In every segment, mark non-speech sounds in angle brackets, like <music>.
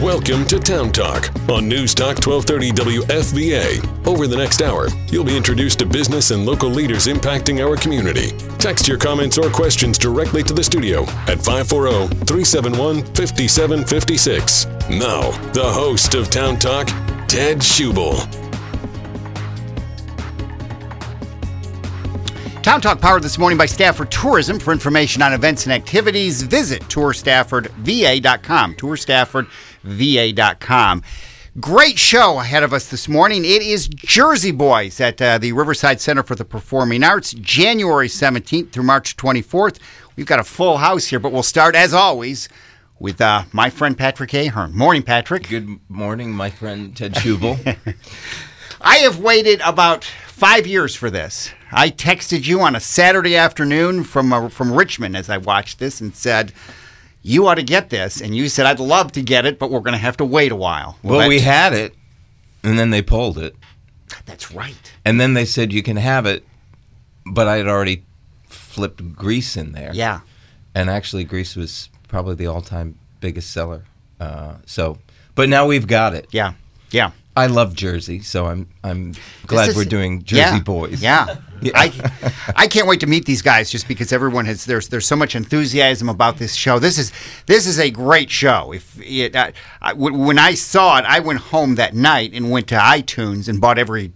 Welcome to Town Talk on News Talk 1230 WFVA. Over the next hour, you'll be introduced to business and local leaders impacting our community. Text your comments or questions directly to the studio at 540 371 5756. Now, the host of Town Talk, Ted Schubel. Town Talk powered this morning by Stafford Tourism. For information on events and activities, visit tourstaffordva.com. Tourstaffordva.com. Great show ahead of us this morning. It is Jersey Boys at uh, the Riverside Center for the Performing Arts, January 17th through March 24th. We've got a full house here, but we'll start, as always, with uh, my friend Patrick A'Hearn. Morning, Patrick. Good morning, my friend Ted Schubel. <laughs> I have waited about five years for this. I texted you on a Saturday afternoon from uh, from Richmond as I watched this and said, "You ought to get this," and you said, "I'd love to get it, but we're going to have to wait a while." well, that- we had it, and then they pulled it, that's right. and then they said you can have it, but I had already flipped Grease in there. Yeah, and actually, Grease was probably the all-time biggest seller. Uh, so, but now we've got it. yeah, yeah. I love Jersey, so I'm I'm glad is- we're doing Jersey yeah, Boys. Yeah. <laughs> Yeah. I, I can't wait to meet these guys just because everyone has there's there's so much enthusiasm about this show. This is this is a great show. If it, I, I- w- when I saw it, I went home that night and went to iTunes and bought every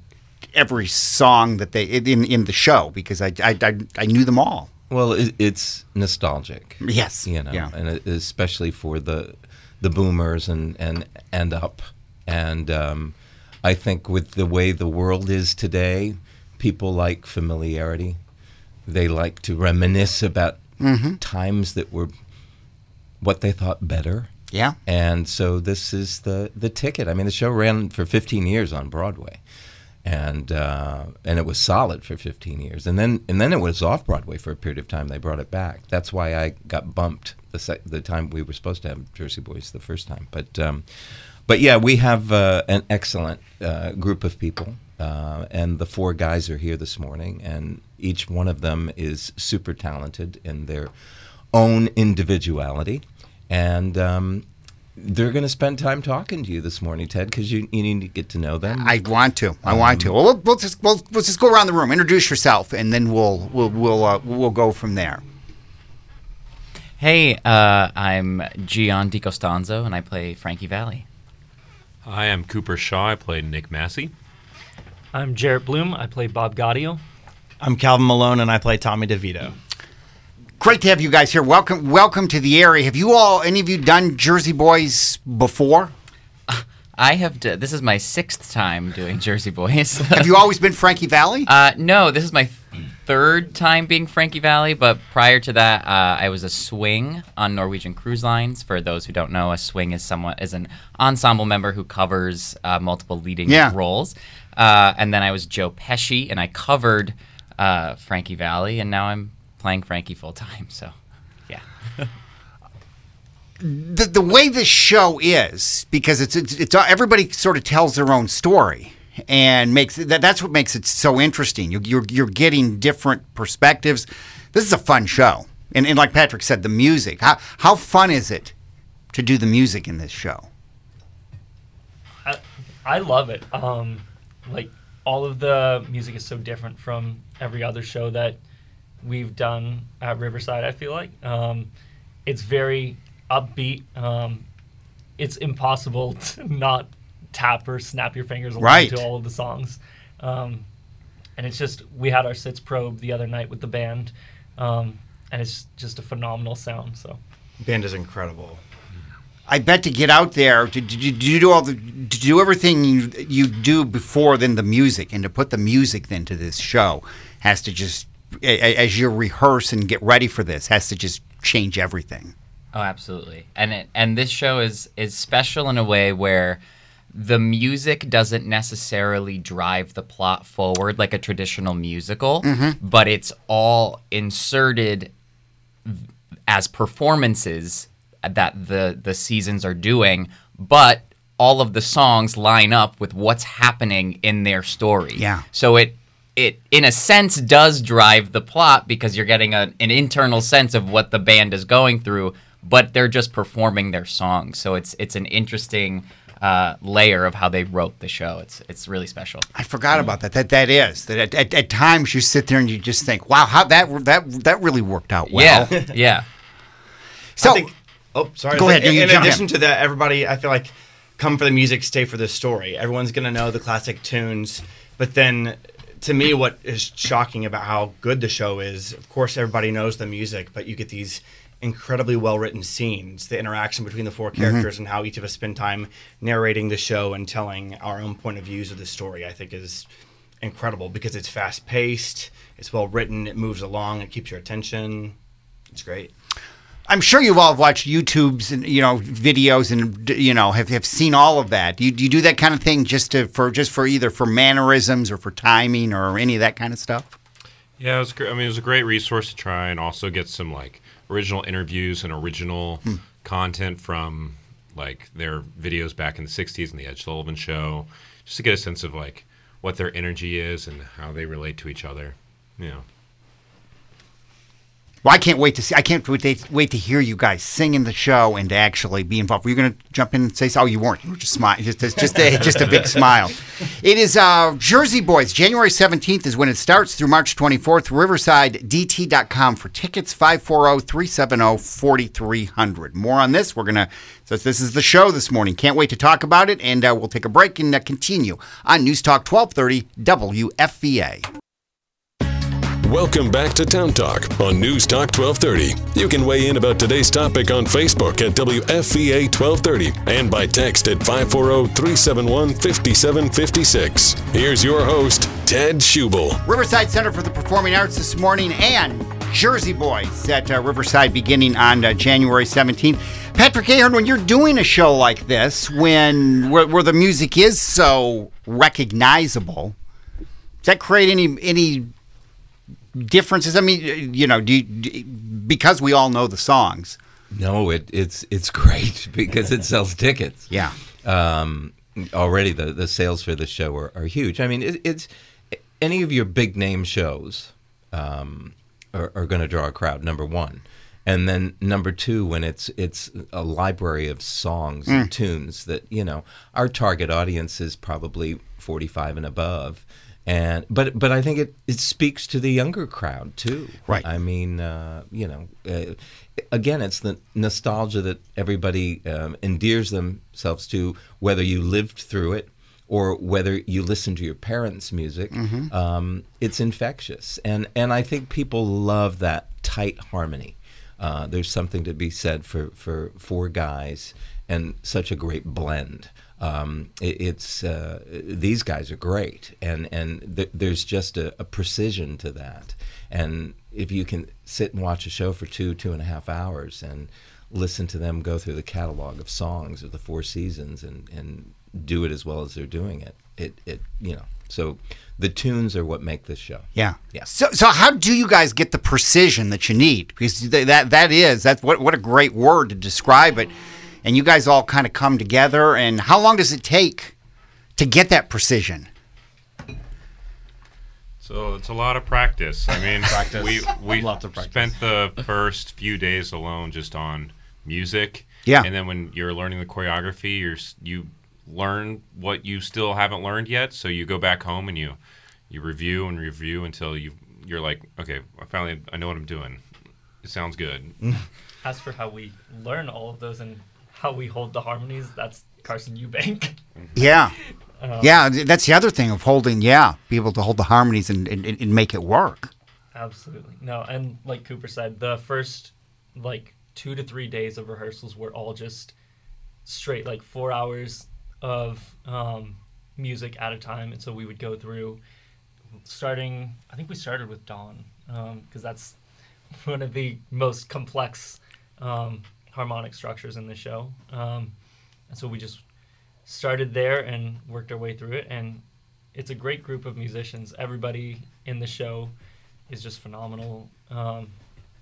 every song that they in in the show because I I, I, I knew them all. Well, it, it's nostalgic. Yes. you know, Yeah. and especially for the the boomers and and and up. And um, I think with the way the world is today, people like familiarity. They like to reminisce about Mm-hmm. times that were what they thought better. Yeah. And so this is the the ticket. I mean, the show ran for 15 years on Broadway, and uh, and it was solid for 15 years. And then and then it was off Broadway for a period of time. They brought it back. That's why I got bumped the sec- the time we were supposed to have Jersey Boys the first time. But um, but yeah, we have uh, an excellent uh, group of people. Uh, and the four guys are here this morning, and each one of them is super talented in their own individuality. And um, they're going to spend time talking to you this morning, Ted, because you, you need to get to know them. I want to. I want to. Well, we'll, we'll just we'll, we'll just go around the room. Introduce yourself, and then we'll we'll we'll uh, we'll go from there. Hey, uh, I'm Gian DiCostanzo, and I play Frankie Valli. Hi, I'm Cooper Shaw. I play Nick Massi. I'm Jarrett Bloom. I play Bob Gaudio. I'm Calvin Malone, and I play Tommy DeVito. Great to have you guys here. Welcome, welcome to the area. Have you all, any of you, done Jersey Boys before? I have. D- this is my sixth time doing Jersey Boys. Have you always been Frankie Valli? uh, no, this is my third time being Frankie Valli. But prior to that, uh, I was a swing on Norwegian Cruise Lines. For those who don't know, a swing is someone is an ensemble member who covers uh, multiple leading Yeah. roles. Uh, and then I was Joe Pesci, and I covered uh, Frankie Valli, and now I'm playing Frankie full time. So, yeah. the, the way this show is, because it's, it's it's everybody sort of tells their own story, and makes that that's what makes it so interesting. You, you're you're getting different perspectives. This is a fun show, and, and like Patrick said, the music. How how fun is it to do the music in this show? I, I love it. Um, like all of the music is so different from every other show that we've done at Riverside. I feel like um, it's very upbeat. Um, it's impossible <laughs> to not tap or snap your fingers along Right. to all of the songs. Um, and it's just we had our sitzprobe the other night with the band, um, and it's just a phenomenal sound. So. Band is incredible. I bet to get out there to, to, to do all the to do everything you you do before then the music and to put the music then to this show has to just a- a- as you rehearse and get ready for this has to just change everything. Oh, absolutely. And it, and this show is is special in a way where the music doesn't necessarily drive the plot forward like a traditional musical, mm-hmm. but it's all inserted as performances that the the seasons are doing, but all of the songs line up with what's happening in their story. Yeah. So it it in a sense does drive the plot because you're getting a, an internal sense of what the band is going through, but they're just performing their songs. So it's it's an interesting uh, layer of how they wrote the show. It's it's really special. I forgot about that. That that is that at, at, at times you sit there and you just think, wow, how that that that really worked out well. Yeah, yeah. <laughs> So I think, oh, sorry. Go ahead, think you In, jump in. addition to that, everybody, I feel like, come for the music, stay for the story. Everyone's gonna know the classic tunes, but then, to me, what is shocking about how good the show is, of course, everybody knows the music, but you get these incredibly well written scenes, the interaction between the four Mm-hmm. characters, and how each of us spend time narrating the show and telling our own point of views of the story. I think is incredible because it's fast paced, it's well written, it moves along, it keeps your attention. It's great. I'm sure you've all watched YouTube's and you know videos and you know have, have seen all of that. You, do you do that kind of thing just to for just for either for mannerisms or for timing or any of that kind of stuff? Yeah, it was. Great. I mean, it was a great resource to try and also get some like original interviews and original hmm. content from like their videos back in the '60s and the Ed Sullivan Show, just to get a sense of like what their energy is and how they relate to each other. You know. Well, I can't wait to see. I can't wait to, hear you guys sing in the show and to actually be involved. Were you going to jump in and say? so? Oh, you weren't. You were just smiling. Just, just, just a, just a big smile. It is uh, Jersey Boys. January seventeenth is when it starts through March twenty fourth. RiversideDT.com for tickets. oh, 540-370-4300. More on this. We're gonna. So this is the show this morning. Can't wait to talk about it. And uh, we'll take a break and uh, continue on News Talk twelve thirty WFVA. Welcome back to Town Talk on News Talk 1230. You can weigh in about today's topic on Facebook at WFVA 1230 and by text at 540 371 5756. Here's your host, Ted Schubel. Riverside Center for the Performing Arts this morning and Jersey Boys at uh, Riverside beginning on uh, January 17th. Patrick A'Hearn, when you're doing a show like this, when where, where the music is so recognizable, does that create any any differences? I mean, you know, do you, do- because we all know the songs. No, it, it's it's great <laughs> because it sells tickets. Yeah. Um, already the, the sales for the show are, are huge. I mean, it, it's any of your big name shows um, are, are going to draw a crowd. Number one, and then number two, when it's it's a library of songs and tunes that you know our target audience is probably forty five and above. And but but I think it, it speaks to the younger crowd too. Right. I mean, uh, you know, uh, again, it's the nostalgia that everybody um, endears themselves to, whether you lived through it or whether you listen to your parents' music. Um, it's infectious, and and I think people love that tight harmony. Uh, there's something to be said for for four guys and such a great blend. Um, it, it's uh, these guys are great, and and th- there's just a, a precision to that. And if you can sit and watch a show for two two and a half hours and listen to them go through the catalog of songs of the four seasons and and do it as well as they're doing it, it it you know. So the tunes are what make this show. Yeah. Yeah. So, so how do you guys get the precision that you need? Because that that is that's what what a great word to describe it. And you guys all kind of come together. And how long does it take to get that precision? So it's a lot of practice. I mean, <laughs> Practice. we we Lots of practice. spent the first few days alone just on music. Yeah. And then when you're learning the choreography, you're you learn what you still haven't learned yet. So you go back home and you you review and review until you you're like, okay, I finally I know what I'm doing. It sounds good. Mm. As for how we learn all of those and how we hold the harmonies, that's Carson Eubank. <laughs> Yeah. yeah, that's the other thing of holding, yeah, be able to hold the harmonies and, and, and make it work. Absolutely. No, and like Cooper said, the first like two to three days of rehearsals were all just straight like four hours of um, music at a time, and so we would go through starting. I think we started with Dawn because that's <laughs> one of the most complex um, harmonic structures in the show, um, and so we just started there and worked our way through it. And it's a great group of musicians. Everybody in the show is just phenomenal um,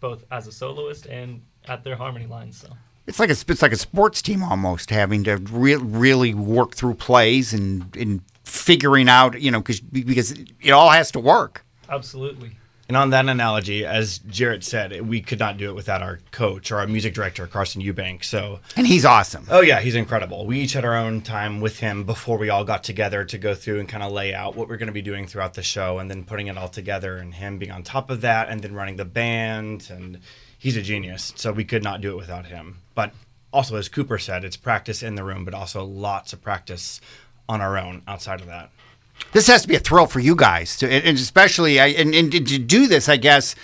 both as a soloist and at their harmony lines so. It's like a it's like a sports team almost having to re- really work through plays and and figuring out, you know, cause, because it all has to work. absolutely And on that analogy, as Jarrett said, we could not do it without our coach or our music director, Carson Eubank. So, And he's awesome. oh yeah, he's incredible. We each had our own time with him before we all got together to go through and kind of lay out what we're going to be doing throughout the show, and then putting it all together, and him being on top of that, and then running the band. And he's a genius. So we could not do it without him. But also, as Cooper said, it's practice in the room, but also lots of practice on our own outside of that. This has to be a thrill for you guys, to, and especially I, and, and to do this, I guess,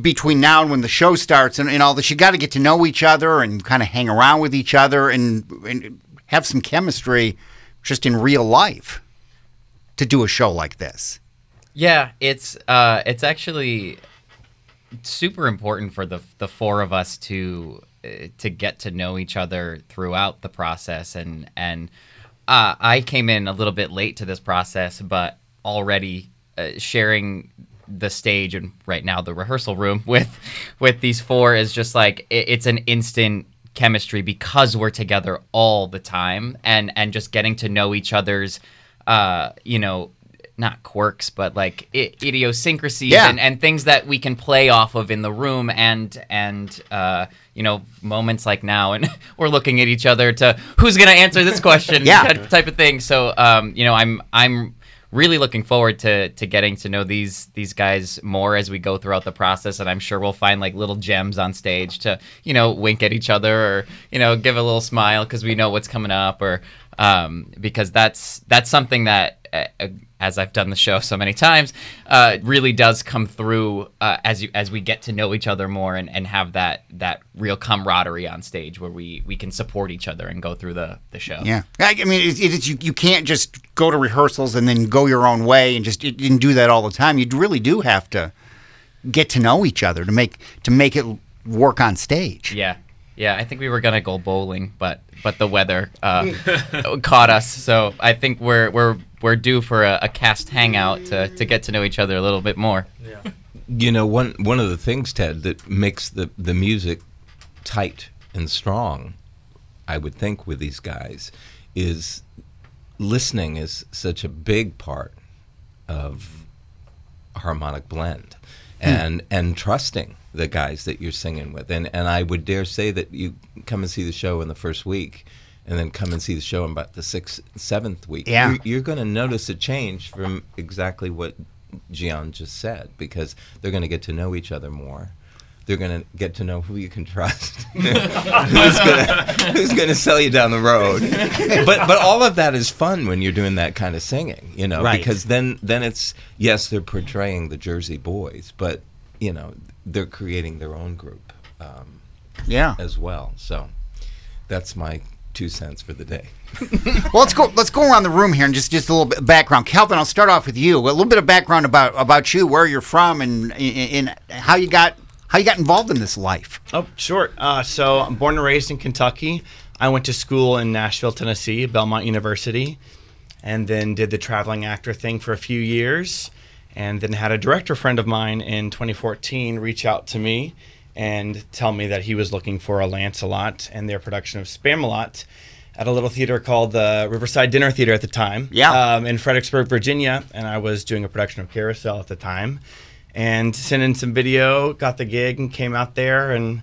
between now and when the show starts and, and all this, you got to get to know each other and kind of hang around with each other and, and have some chemistry just in real life to do a show like this. Yeah, it's uh, it's actually super important for the the four of us to uh, to get to know each other throughout the process, and and uh, I came in a little bit late to this process, but already uh, sharing the stage and right now the rehearsal room <laughs> with with these four is just like it, it's an instant chemistry because we're together all the time and and just getting to know each other's uh you know not quirks but like I- idiosyncrasies Yeah. and, and things that we can play off of in the room and and uh you know moments like now and <laughs> we're looking at each other to who's gonna answer this question <laughs> Yeah. type- type of thing so um you know i'm i'm really looking forward to to getting to know these these guys more as we go throughout the process and i'm sure we'll find like little gems on stage to you know wink at each other or you know give a little smile because we know what's coming up or um, because that's that's something that as I've done the show so many times, uh, really does come through uh, as you as we get to know each other more and, and have that that real camaraderie on stage where we we can support each other and go through the the show. Yeah, I, I mean, it, it's you, you can't just go to rehearsals and then go your own way and just and do that all the time. You really do have to get to know each other to make to make it work on stage. Yeah, yeah. I think we were gonna go bowling, but but the weather uh, <laughs> caught us. So I think we're we're we're due for a, a cast hangout to, to get to know each other a little bit more. Yeah. You know, one one of the things, Ted, that makes the the music tight and strong, I would think, with these guys, is listening is such a big part of harmonic blend, hmm. and and trusting the guys that you're singing with, and and I would dare say that you come and see the show in the first week. And then come and see the show in about the sixth, seventh week. Yeah. You're, you're going to notice a change from exactly what Gian just said because they're going to get to know each other more. They're going to get to know who you can trust, <laughs> who's going to who's going to sell you down the road. <laughs> But but all of that is fun when you're doing that kind of singing, you know, Right. because then then it's yes they're portraying the Jersey Boys, but you know they're creating their own group um, Yeah. as well. So that's my two cents for the day. <laughs> Well, let's go. Let's go around the room here and just just a little bit of background. Calvin, I'll start off with you. A little bit of background about about you, where you're from, and in how you got how you got involved in this life. Oh, sure. Uh, so I'm born and raised in Kentucky. I went to school in Nashville, Tennessee, Belmont University, and then did the traveling actor thing for a few years. And then had a director friend of mine in 2014 reach out to me and tell me that he was looking for a Lancelot and their production of Spamalot at a little theater called the Riverside Dinner Theater at the time. Yeah. Um, in Fredericksburg, Virginia. And I was doing a production of Carousel at the time and sent in some video, got the gig, and came out there and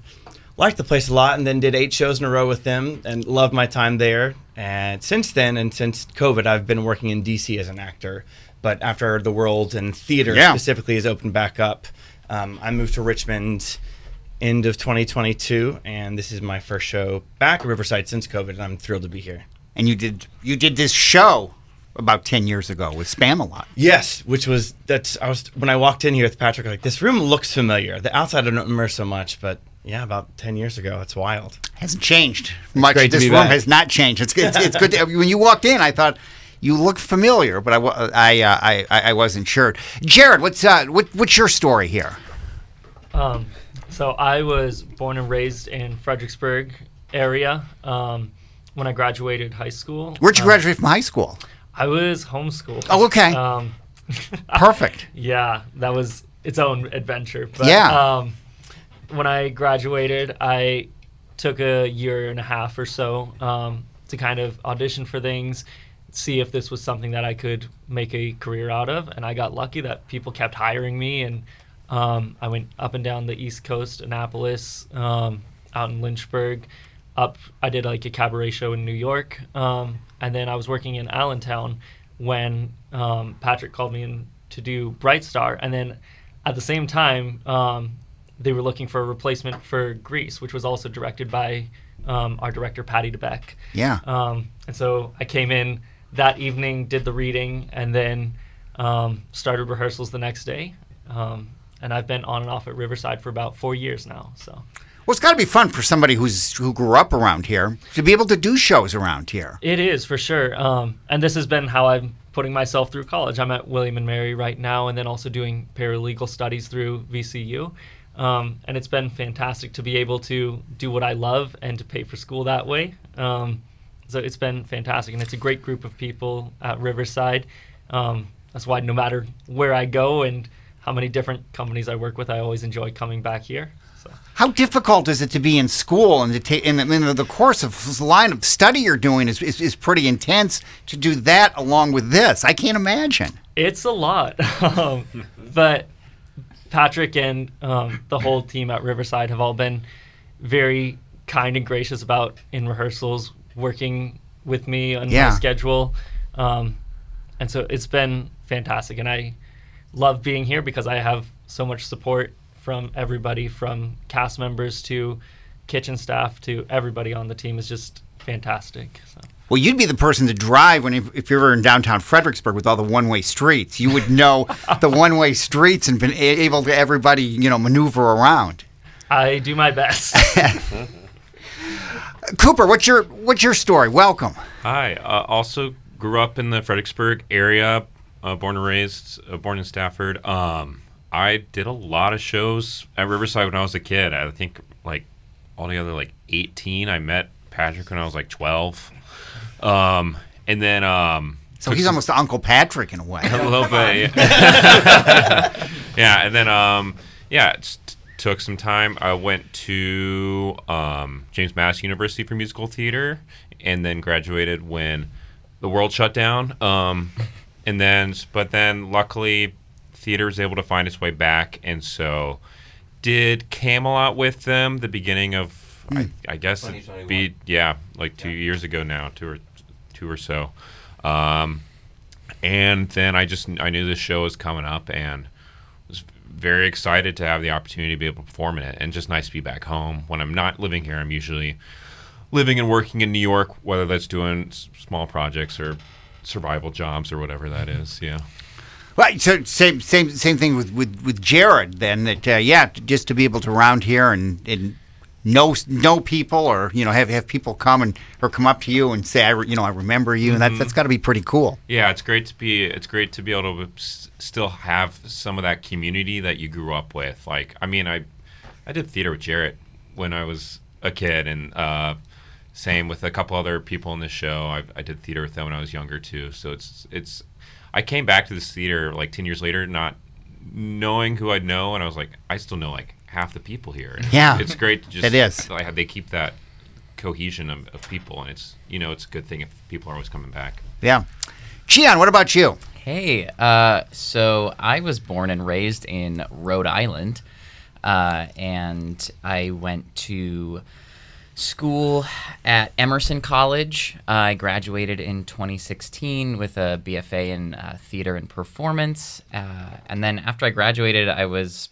liked the place a lot. And then did eight shows in a row with them and loved my time there. And since then, and since COVID, I've been working in DC as an actor. But after the world and theater Yeah. specifically has opened back up, um, I moved to Richmond end of 2022, and this is my first show back at Riverside since COVID, and I'm thrilled to be here. And you did you did this show about ten years ago with Spamalot. Yes, which was that's I was when I walked in here with Patrick, like this room looks familiar. The outside I don't remember so much, but yeah, about ten years ago, it's wild. Hasn't changed much. great to This be room back. has not changed. It's it's, it's good. To, <laughs> when you walked in, I thought you look familiar, but I I uh, I, I I wasn't sure. Jarrett, what's uh what, what's your story here? Um, so I was born and raised in Fredericksburg area. Um, when I graduated high school, Where'd you um, graduate from high school? I was homeschooled. Oh, okay. Um, <laughs> Perfect. yeah, that was its own adventure. But, Yeah. Um, when I graduated, I took a year and a half or so um, to kind of audition for things, see if this was something that I could make a career out of. And I got lucky that people kept hiring me, and Um, I went up and down the East Coast, Annapolis, um, out in Lynchburg. Up, I did like a cabaret show in New York, um, and then I was working in Allentown when um, Patrick called me in to do Bright Star, and then at the same time um, they were looking for a replacement for Grease, which was also directed by um, our director Patti D'Beck. Yeah. Um, and so I came in that evening, did the reading, and then um, started rehearsals the next day. Um, and I've been on and off at Riverside for about four years now. So Well, it's got to be fun for somebody who's who grew up around here to be able to do shows around here. it is for sure. Um, and this has been how I'm putting myself through college. I'm at William and Mary right now, and then also doing paralegal studies through VCU. Um, and it's been fantastic to be able to do what I love and to pay for school that way. Um, so it's been fantastic, and it's a great group of people at Riverside. Um, that's why no matter where I go and how many different companies I work with, I always enjoy coming back here. So. How difficult is it to be in school and to take in the, in the course of the line of study you're doing is, is, is pretty intense to do that along with this? I can't imagine. It's a lot. <laughs> um, but Patrick and um, the whole team at Riverside have all been very kind and gracious about in rehearsals working with me on Yeah. my schedule. Um, and so it's been fantastic. And I love being here because I have so much support from everybody from cast members to kitchen staff to everybody on the team is just fantastic. So. Well, you'd be the person to drive when if, if you're ever in downtown Fredericksburg with all the one-way streets. You would know <laughs> the one-way streets and been able to everybody you know maneuver around. I do my best. <laughs> Cooper, what's your what's your story? Welcome. Hi. Uh, also grew up in the Fredericksburg area, uh, born and raised, uh, born in Stafford. Um, I did a lot of shows at Riverside when I was a kid. I think like altogether like 18. I met Patrick when I was like 12. Um, and then um, So he's almost Uncle Patrick in a way. <laughs> a little bit. Yeah. <laughs> yeah, and then um, yeah, it's t- took some time. I went to um, James Madison University for musical theater, and then graduated when the world shut down. Um, and then, but then luckily, theater was able to find its way back, and so did Camelot with them. The beginning of, I, I guess, it'd be yeah, like two years ago now, two or two or so. Um, and then I just I knew this show was coming up and was very excited to have the opportunity to be able to perform in it and just nice to be back home when I'm not living here I'm usually living and working in New York whether that's doing s- small projects or survival jobs or whatever that is yeah Right. So same same same thing with with, with Jarrett. Then that uh, yeah, just to be able to round here and, and know know people or you know have have people come and or come up to you and say I re, you know I remember you and that's that's got to be pretty cool. yeah it's great to be it's great to be able to s- still have some of that community that you grew up with like I mean I I did theater with Jarrett when I was a kid and uh same with a couple other people in this show. I, I did theater with them when I was younger too. So it's it's. I came back to this theater like ten years later, not knowing who I'd know, and I was like, I still know like half the people here. And <laughs> Yeah. it's great to just. It is. Like, they keep that cohesion of, of people, and it's you know it's a good thing if people are always coming back. Yeah. Gian, what about you? Hey, uh, so I was born and raised in Rhode Island, uh, and I went to school at Emerson College. I graduated in 2016 with a BFA in uh, theater and performance, uh, and then after I graduated, I was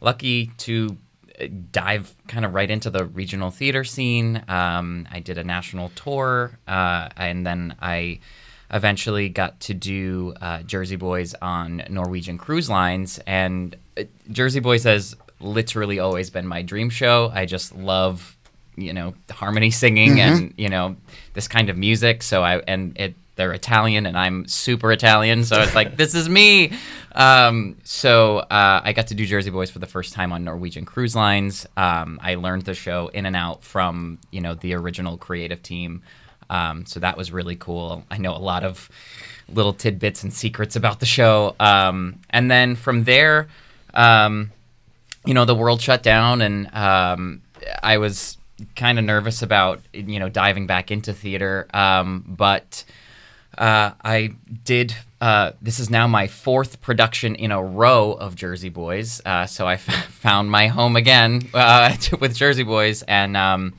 lucky to uh, dive kind of right into the regional theater scene. Um, I did a national tour, uh, and then I eventually got to do uh, Jersey Boys on Norwegian Cruise Lines. And uh, Jersey Boys has literally always been my dream show. I just love, you know, harmony singing and you know this kind of music. So I and it they're Italian and I'm super Italian, so it's like <laughs> this is me. Um, so uh, I got to do Jersey Boys for the first time on Norwegian Cruise Lines. Um, I learned the show in and out from you know the original creative team. Um, so that was really cool. I know a lot of little tidbits and secrets about the show. Um, and then from there, um, you know, the world shut down, and um, I was kind of nervous about you know diving back into theater. Um, but Uh, I did. Uh, this is now my fourth production in a row of Jersey Boys. Uh, so I f- <laughs> found my home again uh, <laughs> with Jersey Boys, and um,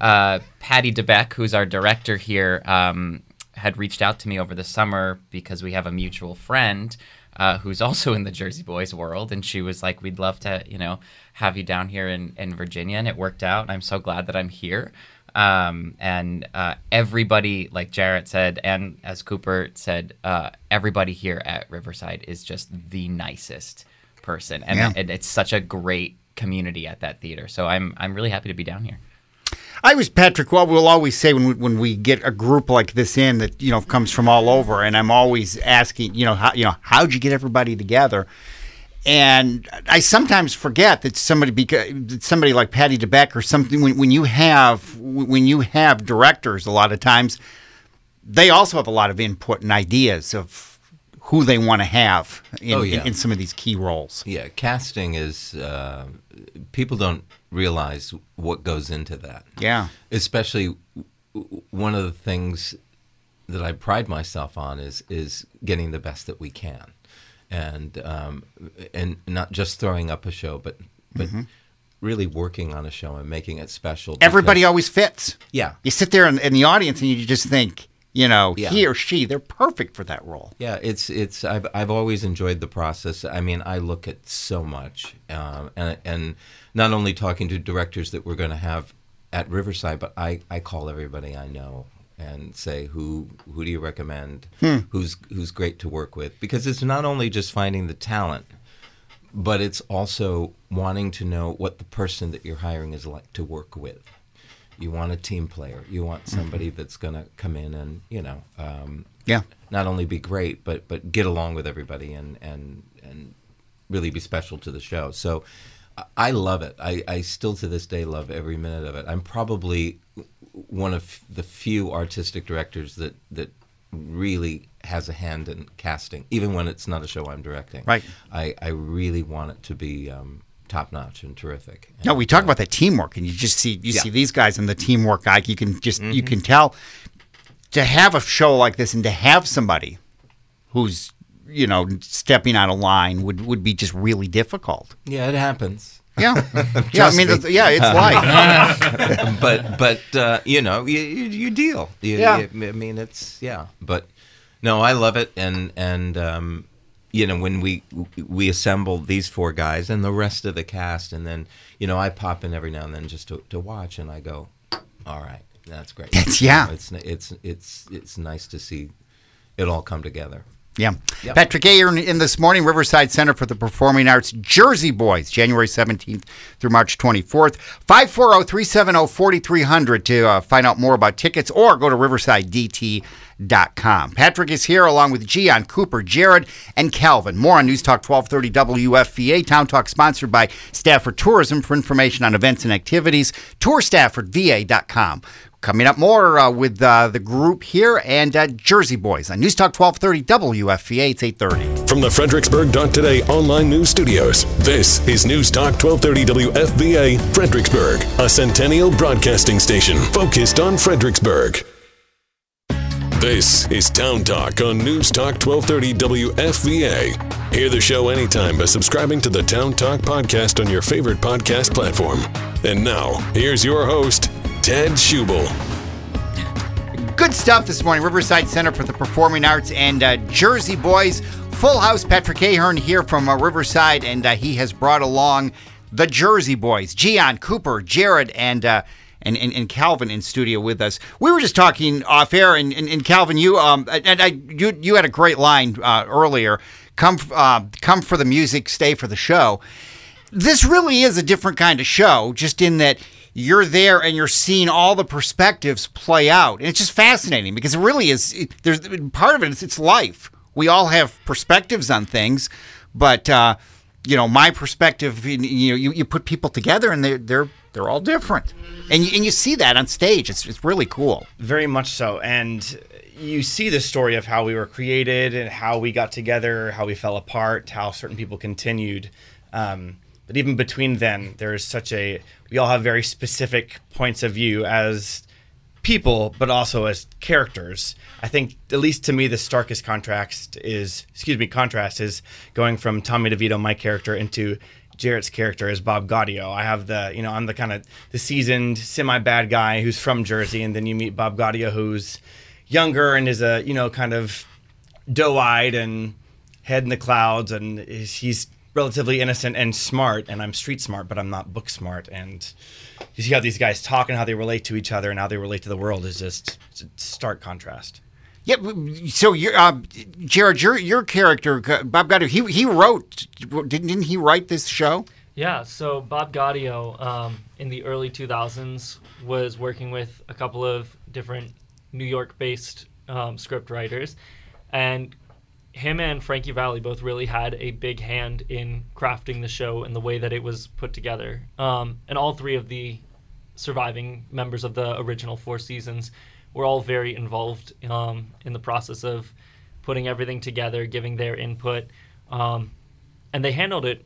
uh, Patti D'Beck, who's our director here, um, had reached out to me over the summer because we have a mutual friend uh, who's also in the Jersey Boys world, and she was like, "We'd love to, you know, have you down here in, in Virginia," and it worked out. I'm so glad that I'm here. Um, and uh, everybody, like Jarrett said, and as Cooper said, uh, everybody here at Riverside is just the nicest person, and, Yeah. and it's such a great community at that theater. So I'm I'm really happy to be down here. I was Patrick. Well, we'll always say when we, when we get a group like this in that you know comes from all over, and I'm always asking, you know, how you know how'd you get everybody together? And I sometimes forget that somebody because somebody like Patti D'Beck or something when, when you have when you have directors a lot of times they also have a lot of input and ideas of who they want to have in, Oh, yeah. in, in some of these key roles. Yeah, casting is uh, people don't realize what goes into that. Yeah. especially one of the things that I pride myself on is is getting the best that we can, and um, and not just throwing up a show, but but really working on a show and making it special. Everybody always fits. yeah, You sit there in, in the audience and you just think, you know, Yeah. he or she, they're perfect for that role. Yeah, it's it's I've I've always enjoyed the process. I mean, I look at so much, um, and and not only talking to directors that we're going to have at Riverside, but I I call everybody I know and say who who do you recommend, who's who's great to work with, because it's not only just finding the talent, but it's also wanting to know what the person that you're hiring is like to work with. You want a team player. You want somebody that's going to come in and you know. Um, Yeah. not only be great, but but get along with everybody and and and really be special to the show. So I- I love it. I, I still to this day love every minute of it. I'm probably one of the few artistic directors that that really has a hand in casting, even when it's not a show I'm directing. Right. I, I really want it to be um, top notch and terrific. No, we talk uh, about the teamwork, and you just see you Yeah. see these guys and the teamwork. Like you can just you can tell to have a show like this and to have somebody who's you know stepping out of line would would be just really difficult. Yeah, it happens. Yeah, <laughs> yeah. I mean, me. it's- yeah, it's life. <laughs> but but uh, you know you, you, you deal. You, Yeah. you- I mean it's yeah. But no, I love it, and and um, you know when we we assemble these four guys and the rest of the cast, and then you know I pop in every now and then just to, to watch, and I go, all right, that's great. That's- yeah. You know, it's it's it's it's nice to see it all come together. Yeah. Yep. Patrick A'Hearn, in this morning, Riverside Center for the Performing Arts, Jersey Boys, January 17th through March 24th. 540 370 4300 to uh, find out more about tickets or go to riversidedt.com. Patrick is here along with Gian, Cooper, Jarrett, and Calvin. More on News Talk 1230 WFVA. Town Talk sponsored by Stafford Tourism for information on events and activities. TourStaffordVA.com. Coming up more uh, with uh, the group here and uh, Jersey Boys on News Talk 1230 WFVA. It's 830. From the Fredericksburg.today online news studios, this is News Talk 1230 WFVA Fredericksburg, a centennial broadcasting station focused on Fredericksburg. This is Town Talk on News Talk 1230 WFVA. Hear the show anytime by subscribing to the Town Talk podcast on your favorite podcast platform. And now, here's your host, Ted Schubel. Good stuff this morning. Riverside Center for the Performing Arts and uh, Jersey Boys. Full house. Patrick A'Hearn here from uh, Riverside, and uh, he has brought along the Jersey Boys. Gian, Cooper, Jarrett, and. Uh, and, and, and Calvin in studio with us. We were just talking off air, and, and, and Calvin, you um and I you you had a great line uh, earlier. Come uh, come for the music, stay for the show this really is a different kind of show, just in that you're there and you're seeing all the perspectives play out, and it's just fascinating because it really is. It, there's part of it is it's life. We all have perspectives on things, but uh, you know, my perspective. You know, you, you put people together and they're they're they're all different, and you, and you see that on stage. It's it's really cool. Very much so. And you see the story of how we were created and how we got together, how we fell apart, how certain people continued. Um, but even between then, there is such a, we all have very specific points of view as people, but also as characters. I think, at least to me, the starkest contrast is, excuse me, contrast is going from Tommy DeVito, my character, into Jarrett's character as Bob Gaudio. I have the, you know, I'm the kind of the seasoned, semi bad guy who's from Jersey, and then you meet Bob Gaudio, who's younger and is a, you know, kind of doe eyed and head in the clouds, and he's relatively innocent and smart, and I'm street smart, but I'm not book smart. And you see how these guys talk and how they relate to each other and how they relate to the world is just it's a stark contrast. Yeah, so you're, uh, Jarrett, your your character, Bob Gaudio, he he wrote, didn't he write this show? Yeah, so Bob Gaudio um, in the early 2000s was working with a couple of different New York-based um, script writers, and him and Frankie Valli both really had a big hand in crafting the show and the way that it was put together. Um, and all three of the surviving members of the original four seasons were all very involved um, in the process of putting everything together, giving their input, um, and they handled it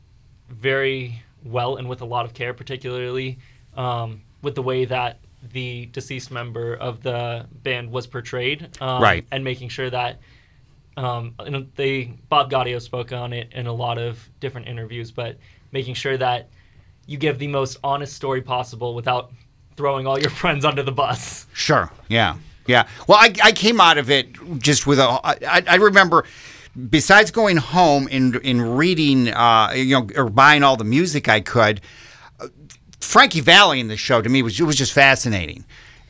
very well and with a lot of care, particularly um, with the way that the deceased member of the band was portrayed, um, Right. and making sure that um, and they Bob Gaudio spoke on it in a lot of different interviews, but making sure that you give the most honest story possible without throwing all your <laughs> friends under the bus. Sure. Yeah. Yeah. Well, I, I came out of it just with a. I, I remember, besides going home and and reading, uh, you know, or buying all the music I could, uh, Frankie Valli in the show to me was it was just fascinating.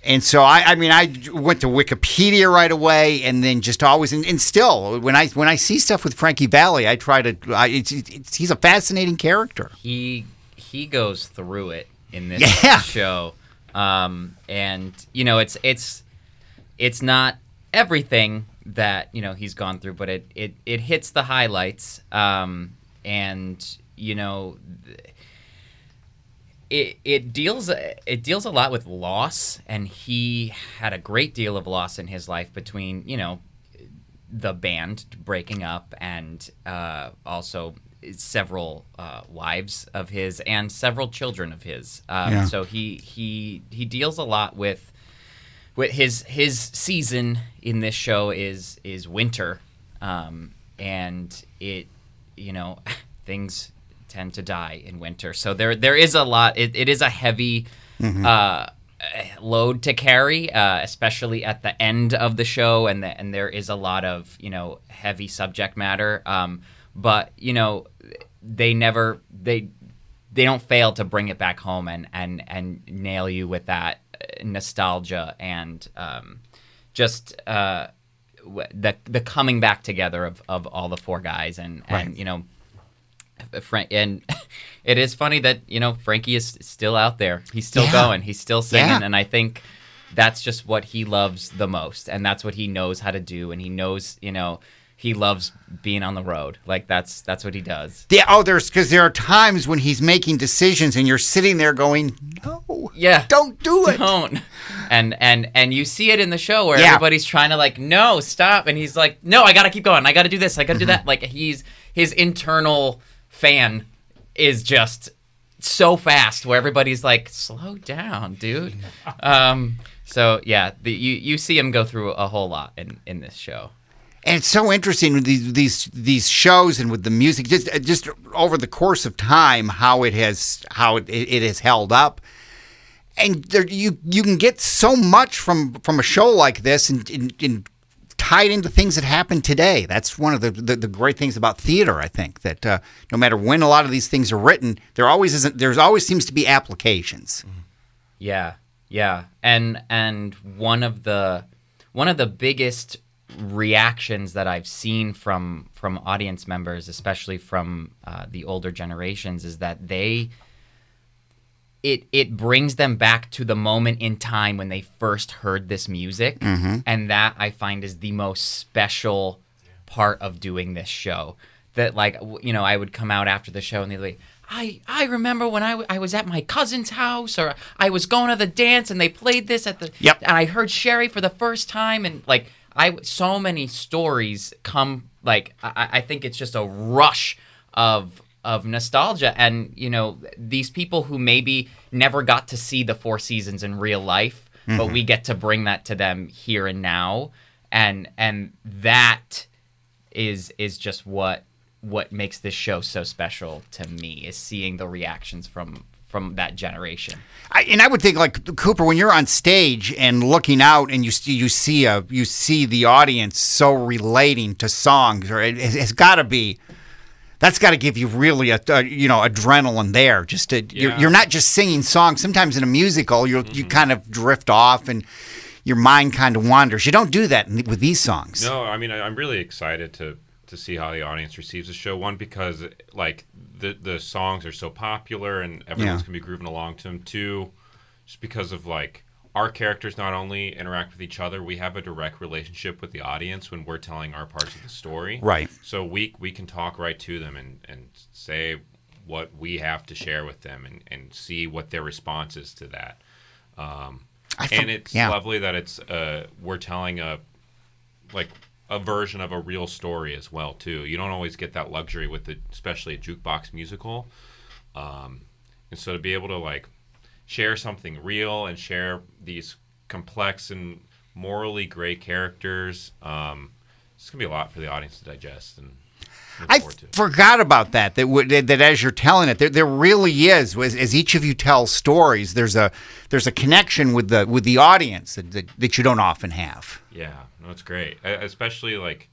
And so I, I mean, I went to Wikipedia right away, and then just always, and, and still, when I when I see stuff with Frankie Valli, I try to. I, it's, it's, he's a fascinating character. he he goes through it in this <laughs> Yeah. show um, and you know it's it's it's not everything that you know he's gone through but it it, it hits the highlights um, and you know th- it, it deals it deals a lot with loss and he had a great deal of loss in his life between you know the band breaking up and uh, also several uh, wives of his and several children of his. Um, Yeah. So he he he deals a lot with with his his season in this show is is winter, um, and it you know <laughs> things tend to die in winter. So there there is a lot. It, it is a heavy. Uh, load to carry, uh, especially at the end of the show, and the, and there is a lot of you know heavy subject matter. Um, but you know they never they they don't fail to bring it back home and and and nail you with that uh, nostalgia and um, just uh, the the coming back together of, of all the four guys and and Right. you know Frank and <laughs> it is funny that you know Frankie is still out there. He's still Yeah. going. He's still singing, Yeah. and I think that's just what he loves the most, and that's what he knows how to do, and he knows you know he loves being on the road. Like that's that's what he does. Yeah. Oh, there's because there are times when he's making decisions, and you're sitting there going, "No, Yeah. don't do it." Don't. And and and you see it in the show where Yeah. everybody's trying to like, no, stop, and he's like, no, I gotta keep going. I gotta do this. I gotta do Mm-hmm. that. Like he's his internal fan is just so fast where everybody's like, slow down, dude. <laughs> um. So yeah, the, you you see him go through a whole lot in in this show. And it's so interesting with these these these shows and with the music, just just over the course of time, how it has how it, it has held up. And there, you you can get so much from from a show like this, and, and, and tied into things that happen today. That's one of the, the, the great things about theater. I think that uh, no matter when a lot of these things are written, there always isn't. There's always seems to be applications. Yeah, yeah, and and one of the one of the biggest reactions that I've seen from from audience members, especially from uh, the older generations, is that they it it brings them back to the moment in time when they first heard this music, mm-hmm. and that I find is the most special part of doing this show. That like you know I would come out after the show and they'd be like, I I remember when I, w- I was at my cousin's house or I was going to the dance and they played this at the Yep. and I heard Sherry for the first time and like I so many stories come like I, I think it's just a rush of of nostalgia. And you know these people who maybe never got to see the four seasons in real life but we mm-hmm. get to bring that to them here and now, and and that is is just what what makes this show so special to me is seeing the reactions from from that generation. I, and I would think like Cooper when you're on stage and looking out and you see you see a you see the audience so relating to songs or it, it's got to be that's got to give you really a, a you know adrenaline there just to you're, you're not just singing songs sometimes in a musical you you kind of drift off and your mind kind of wanders you don't do that in- with these songs No, I mean I, I'm really excited to to see how the audience receives the show. One because like the the songs are so popular and everyone's Yeah. gonna be grooving along to them. Two, just because of like our characters not only interact with each other, we have a direct relationship with the audience when we're telling our parts of the story. Right. So we we can talk right to them and and say what we have to share with them and and see what their response is to that. Um, I and it's yeah. lovely that it's uh we're telling a like a version of a real story as well too. You don't always get that luxury with the especially a jukebox musical. Um, and so to be able to like share something real and share these complex and morally great characters, um, it's gonna be a lot for the audience to digest and I forgot about that. That would that as you're telling it, there, there really is. As, as each of you tell stories, there's a there's a connection with the with the audience that, that, that you don't often have. Yeah, no, it's great. E- Especially like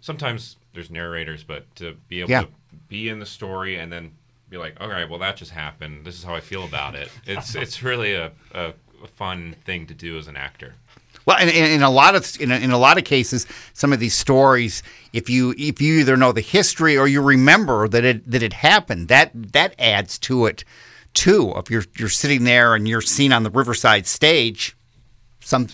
sometimes there's narrators, but to be able Yeah. to be in the story and then be like, okay, well that just happened. This is how I feel about it. It's it's really a, a, a fun thing to do as an actor. Well, in, in, in a lot of in a, in a lot of cases, some of these stories, if you if you either know the history or you remember that it that it happened, that that adds to it too. If you're you're sitting there and you're seen on the Riverside stage, some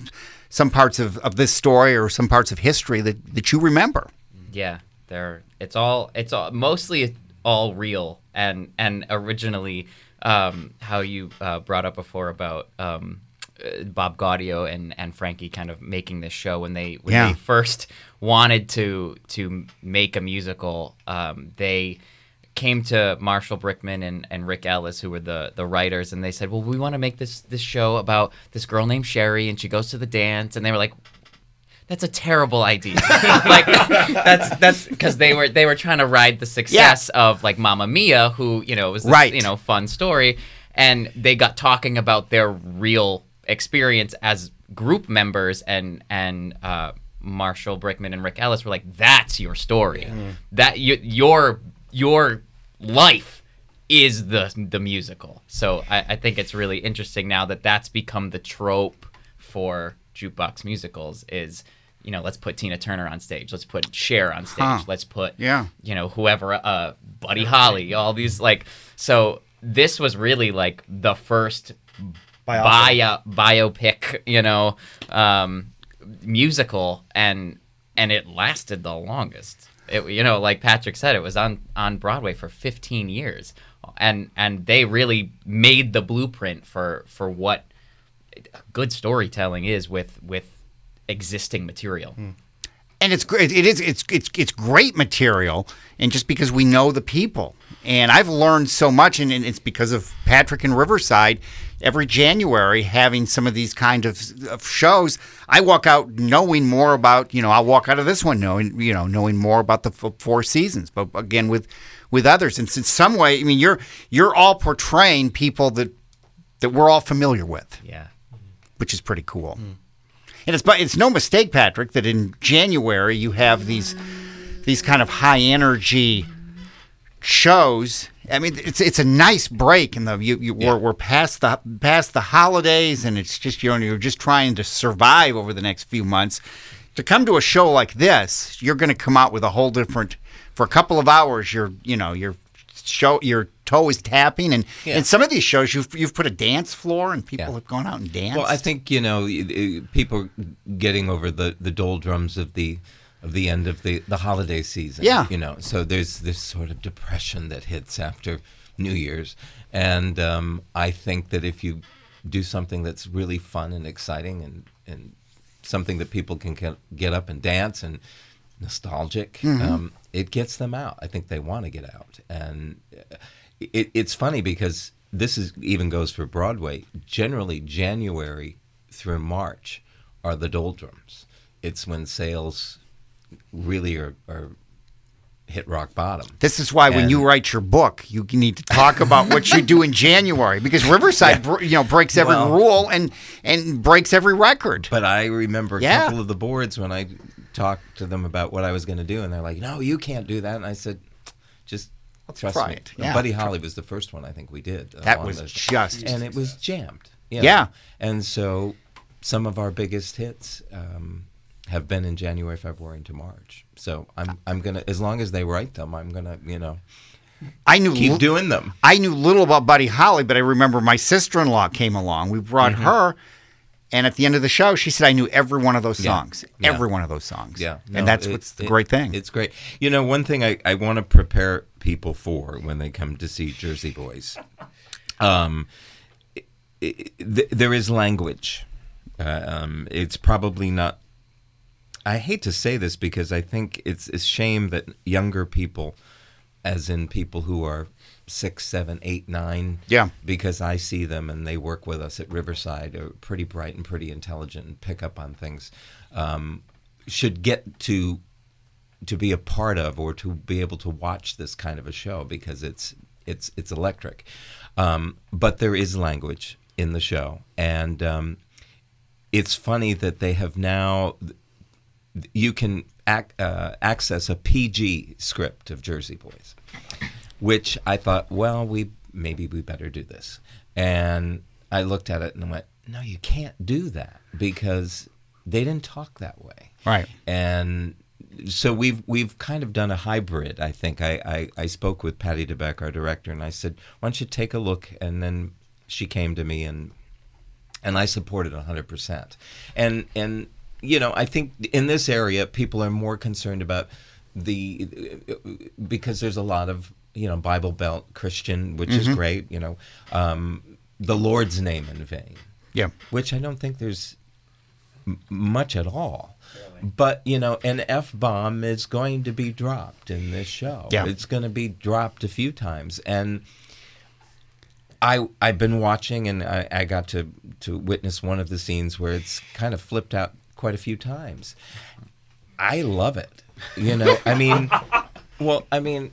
some parts of, of this story or some parts of history that, that you remember. Yeah, they're it's all it's all mostly all real and and originally um, how you uh, brought up before about um, uh, Bob Gaudio and and Frankie kind of making this show when they when Yeah. they first wanted to to make a musical um, they came to Marshall Brickman and, and Rick Ellis, who were the, the writers, and they said, "Well, we want to make this this show about this girl named Sherry, and she goes to the dance." And they were like, "That's a terrible idea." <laughs> like that's that's because they were they were trying to ride the success of like Mamma Mia, who you know was this, Right. you know fun story, and they got talking about their real experience as group members, and and uh, Marshall Brickman and Rick Ellis were like, "That's your story. That you, your your life is the the musical." So I, I think it's really interesting now that that's become the trope for jukebox musicals. Is you know, let's put Tina Turner on stage. Let's put Cher on stage. Huh. Let's put Yeah. you know whoever uh Buddy Holly. All these like so. This was really like the first Biopic. bio biopic, you know, um, musical, and and it lasted the longest. It, you know, like Patrick said, it was on on Broadway for 15 years, and and they really made the blueprint for for what good storytelling is with with existing material. Hmm. and it's great. It is. It's it's it's great material, and just because we know the people, and I've learned so much, and, and it's because of Patrick and Riverside. Every January, having some of these kind of, of shows, I walk out knowing more about. You know, I'll walk out of this one knowing you know knowing more about the f- four seasons. But again, with with others, and in some way, I mean, you're you're all portraying people that that we're all familiar with Yeah. which is pretty cool. Hmm. And it's but it's no mistake, Patrick, that in January you have these these kind of high energy shows. I mean, it's it's a nice break, and the you, you we're, we're past the past the holidays, and it's just you know you're just trying to survive over the next few months. To come to a show like this, you're going to come out with a whole different. For a couple of hours, you're you know your show your toe is tapping, and Yeah. in some of these shows you've you've put a dance floor, and people Yeah. have gone out and danced. Well, I think you know people getting over the the doldrums of the of the end of the the holiday season. Yeah. you know, so there's this sort of depression that hits after New Year's, and um, I think that if you do something that's really fun and exciting and and something that people can get, get up and dance and nostalgic, Mm-hmm. um, it gets them out. I think they want to get out, and uh, it, it's funny because this is even goes for Broadway. Generally, January through March are the doldrums. It's when sales really are, are hit rock bottom. This is why when you write your book, you need to talk about what you do in January because Riverside, br- you know, breaks every Well- rule and and breaks every record. But I remember a Yeah. couple of the boards when I talked to them about what I was going to do, and they're like, "No, you can't do that." And I said, "Just trust try me." it. Yeah. Buddy Holly was the first one I think we did. That was just- and it was jammed. you Yeah. and so some of our biggest hits. Um, have been in January, February, into March. So I'm I'm gonna as long as they write them, I'm gonna you know I knew keep doing them. I knew little about Buddy Holly, but I remember my sister-in-law came along. We brought Mm-hmm. her, and at the end of the show, she said I knew every one of those songs, Yeah. every one of those songs. Yeah, and that's it- what's the it- great thing. It's great. You know, one thing I, I want to prepare people for when they come to see Jersey Boys. Um, i i th- there is language. Uh, um, it's probably not. I hate to say this because I think it's a shame that younger people, as in people who are six, seven, eight, nine, Yeah. because I see them and they work with us at Riverside, are pretty bright and pretty intelligent and pick up on things, um, should get to to be a part of or to be able to watch this kind of a show because it's it's it's electric. Um, but there is language in the show, and um, it's funny that they have now. You can ac- uh, access a PG script of Jersey Boys, which I thought, well, we maybe we better do this. And I looked at it and went, no, you can't do that because they didn't talk that way right. and so we've we've kind of done a hybrid. I think I, I, I spoke with Patti D'Beck, our director, and I said, "Why don't you take a look?" And then she came to me, and and I supported hundred percent. And and you know, I think in this area, people are more concerned about the because there's a lot of you know Bible Belt Christian, which is great. You know, um, the Lord's name in vain Yeah. which I don't think there's m- much at all. But you know, an f bomb is going to be dropped in this show. Yeah. it's going to be dropped a few times, and I I've been watching, and I, I got to to witness one of the scenes where it's kind of flipped out quite a few times. I love it. You know, I mean, <laughs> well, I mean,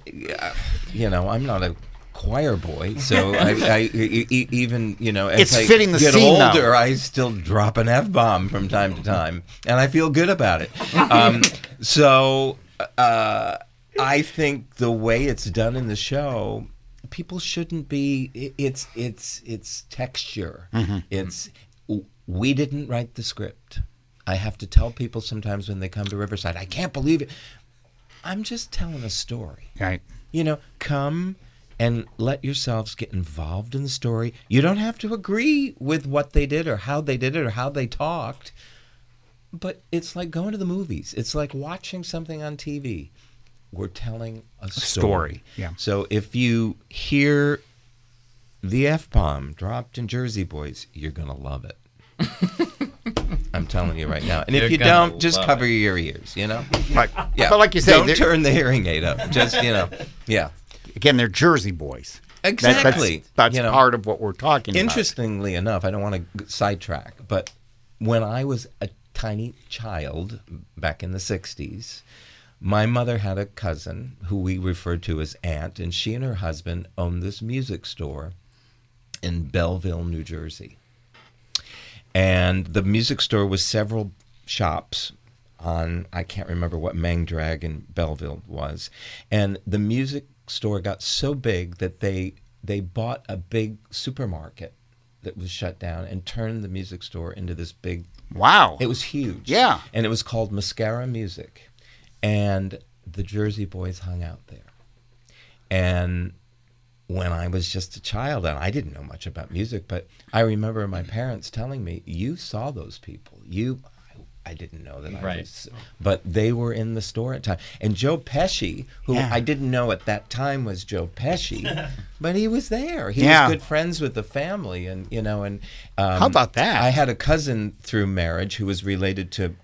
you know, I'm not a choir boy, so I, <laughs> I e- even you know, as It's I fitting the get scene, though. older, I still drop an f bomb from time to time, and I feel good about it. Um, <laughs> so uh, I think the way it's done in the show, people shouldn't be. It's it's it's texture. Mm-hmm. It's we didn't write the script. I have to tell people sometimes when they come to Riverside, I can't believe it. I'm just telling a story. Right. You know, come and let yourselves get involved in the story. You don't have to agree with what they did or how they did it or how they talked. But it's like going to the movies. It's like watching something on TV. We're telling a story. story, yeah. So if you hear the F bomb dropped in Jersey Boys, you're going to love it. <laughs> I'm telling you right now. And if You're you don't, just cover it. your ears, you know? <laughs> Right. Yeah. But like you say, don't they're- turn the hearing aid up. Just, you know, <laughs> yeah. again, they're Jersey boys. That- Exactly. that's that's You know, part of what we're talking about. Interestingly enough, I don't want to sidetrack, but when I was a tiny child back in the 60s, my mother had a cousin who we referred to as Aunt, and she and her husband owned this music store in Belleville, New Jersey. And the music store was several shops on, I can't remember what Mang Dragon Belleville was. And the music store got so big that they they bought a big supermarket that was shut down and turned the music store into this big Wow. it was huge. Yeah. And it was called Mascara Music. And the Jersey Boys hung out there. And when I was just a child, and I didn't know much about music, but I remember my parents telling me, "You saw those people. You, I, I didn't know that I Right. was, but they were in the store at time." And Joe Pesci, who Yeah. I didn't know at that time was Joe Pesci, <laughs> but he was there. He Yeah. was good friends with the family, and you know, and um, How about that? I had a cousin through marriage who was related to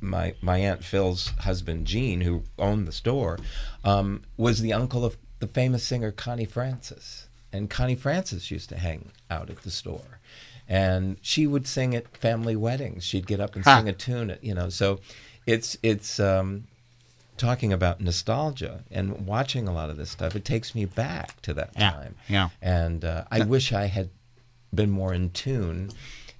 my my aunt Phil's husband Gene, who owned the store, um, was the uncle of the famous singer Connie Francis, and Connie Francis used to hang out at the store, and she would sing at family weddings. She'd get up and Huh. sing a tune, at, you know. So it's it's um, talking about nostalgia and watching a lot of this stuff. It takes me back to that Yeah, time. yeah. And uh, I wish I had been more in tune.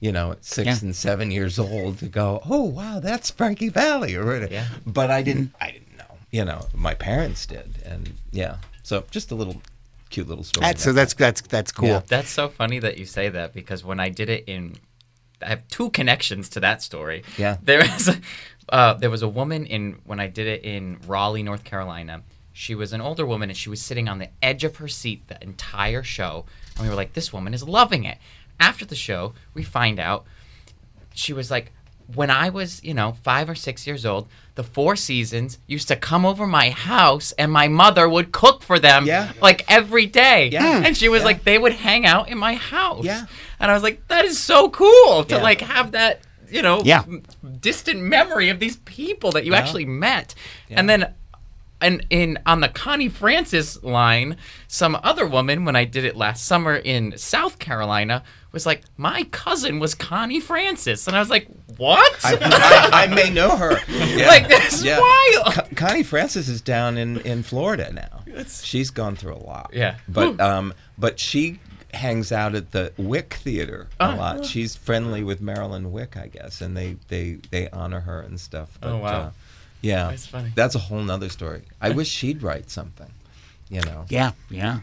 You know, at six Yeah. and seven years old, to go, oh wow, that's Frankie Valli, or whatever. Yeah. But I didn't. I didn't know. You know, my parents did, and yeah. So just a little cute little story. That's so that's that's that's cool. Yeah. That's so funny that you say that because when I did it in, I have two connections to that story. Yeah. There was, a, uh, there was a woman in when I did it in Raleigh, North Carolina. She was an older woman and she was sitting on the edge of her seat the entire show, and we were like, "This woman is loving it." After the show, we find out she was like, when I was, you know, five or six years old, the Four Seasons used to come over my house and my mother would cook for them Yeah. like every day. Yeah. Hmm. And she was Yeah. like, they would hang out in my house. Yeah. And I was like, that is so cool to Yeah. like have that, you know, Yeah. distant memory of these people that you Yeah. actually met. Yeah. And then and in on the Connie Francis line, some other woman when I did it last summer in South Carolina was like, "My cousin was Connie Francis," and I was like, "What?" I, I, I may know her. Yeah. <laughs> Like that's Yeah. wild. Co- Connie Francis is down in, in Florida now. She's gone through a lot. Yeah. But um, but she hangs out at the Wick Theater a Oh. lot. She's friendly with Marilyn Wick, I guess, and they they, they honor her and stuff. But, Oh, wow. Uh, yeah, That's funny. That's a whole nother story. I wish she'd write something. You know. Yeah, yeah.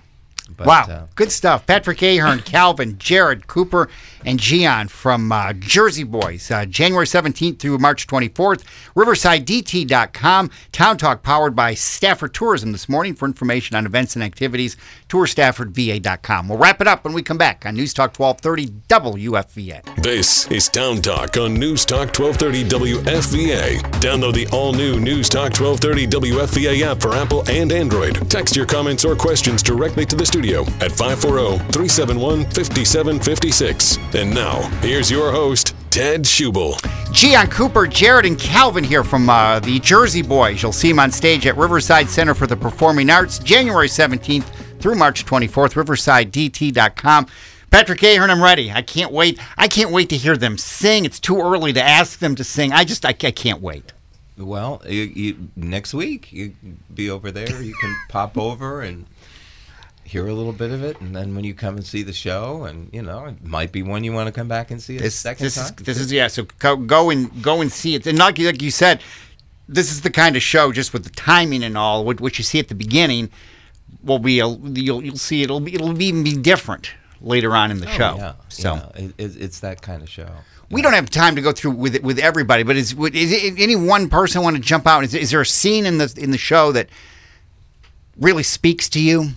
But, wow, uh, good stuff. Patrick A'Hearn, <laughs> Calvin, Jarrett, Cooper, and Gian from uh, Jersey Boys, uh, January 17th through March 24th. RiversideDT.com. Town Talk powered by Stafford Tourism this morning. For information on events and activities, tourstaffordva.com. We'll wrap it up when we come back on News Talk 1230 WFVA. This is Town Talk on News Talk 1230 WFVA. Download the all new News Talk 1230 WFVA app for Apple and Android. Text your comments or questions directly to the studio at 540 371 5756. And now, here's your host, Ted Schubel. Gian Cooper, Jarrett, and Calvin here from uh, the Jersey Boys. You'll see them on stage at Riverside Center for the Performing Arts, January 17th through March 24th. RiversideDT.com. Patrick A'Hearn, I'm ready. I can't wait. I can't wait to hear them sing. It's too early to ask them to sing. I just, I, I can't wait. Well, you, you, next week you be over there. You can pop over and hear a little bit of it, and then when you come and see the show, and you know, it might be one you want to come back and see a This, second this is, time. this is, yeah. So go, go and go and see it. And like, you- like you said, this is the kind of show, just with the timing and all, what, what you see at the beginning will be, a, you'll, you'll see it'll be, it'll even be different later on in the oh, show. Oh, yeah, So. yeah, it, it, it's that kind of show. We don't have time to go through with with everybody, but is is it, any one person want to jump out? Is, is there a scene in the in the show that really speaks to you?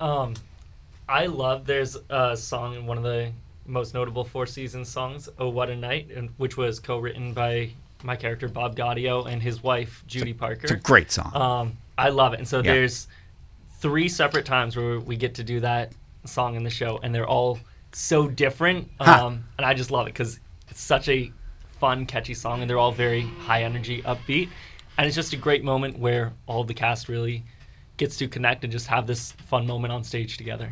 Um, I love. There's a song in one of the most notable Four Seasons songs, "Oh What a Night," and, which was co-written by my character Bob Gaudio and his wife Judy Parker. It's a great song. Um, I love it. And so Yeah. there's three separate times where we get to do that song in the show, and they're all so different. Huh. Um, and I just love it because it's such a fun, catchy song, and they're all very high energy, upbeat. And it's just a great moment where all the cast really gets to connect and just have this fun moment on stage together.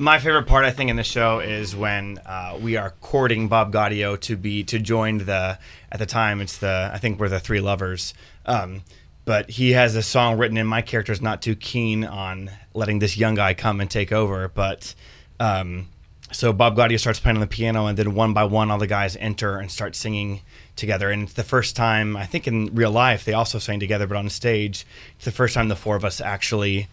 My favorite part, I think, in the show is when uh, we are courting Bob Gaudio to be to join the. At the time, it's the I think we're the three lovers. Um, but he has a song written, and my character's not too keen on letting this young guy come and take over. But um, so Bob Gaudio starts playing on the piano, and then one by one, all the guys enter and start singing together. And it's the first time I think in real life they also sang together, but on stage, it's the first time the four of us actually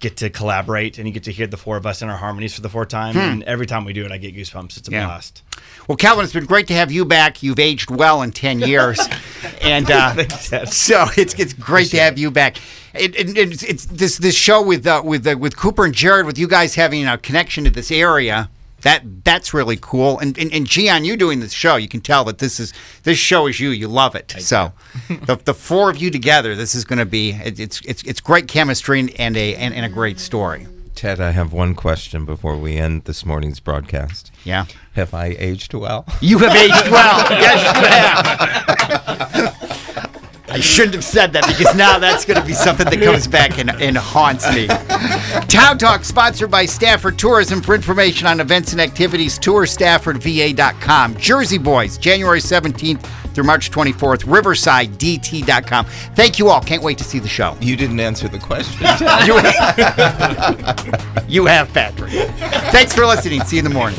get to collaborate and you get to hear the four of us in our harmonies for the fourth time. And every time we do it, I get goosebumps. It's a Yeah. blast. Well, Calvin, it's been great to have you back. You've aged well in ten <laughs> years, and uh, so it's it's great to have you back. It, it, it's, it's this this show with uh, with uh, with Cooper and Jarrett, with you guys having a connection to this area. That that's really cool. And, and and Gian, you doing this show, you can tell that this is this show is you. You love it. so the, the four of you together, this is going to be it, it's it's it's great chemistry and, and a and, and a great story. Ted, I have one question before we end this morning's broadcast. Yeah. Have I aged well? You have aged well. <laughs> yes, you have. <laughs> I shouldn't have said that because now that's going to be something that comes back and, and haunts me. Town Talk, sponsored by Stafford Tourism. For information on events and activities, tourstaffordva.com. Jersey Boys, January 17th through March 24th, riversidedt.com. Thank you all. Can't wait to see the show. You didn't answer the question. <laughs> <laughs> You have, <laughs> you have Patrick. Thanks for listening. See you in the morning.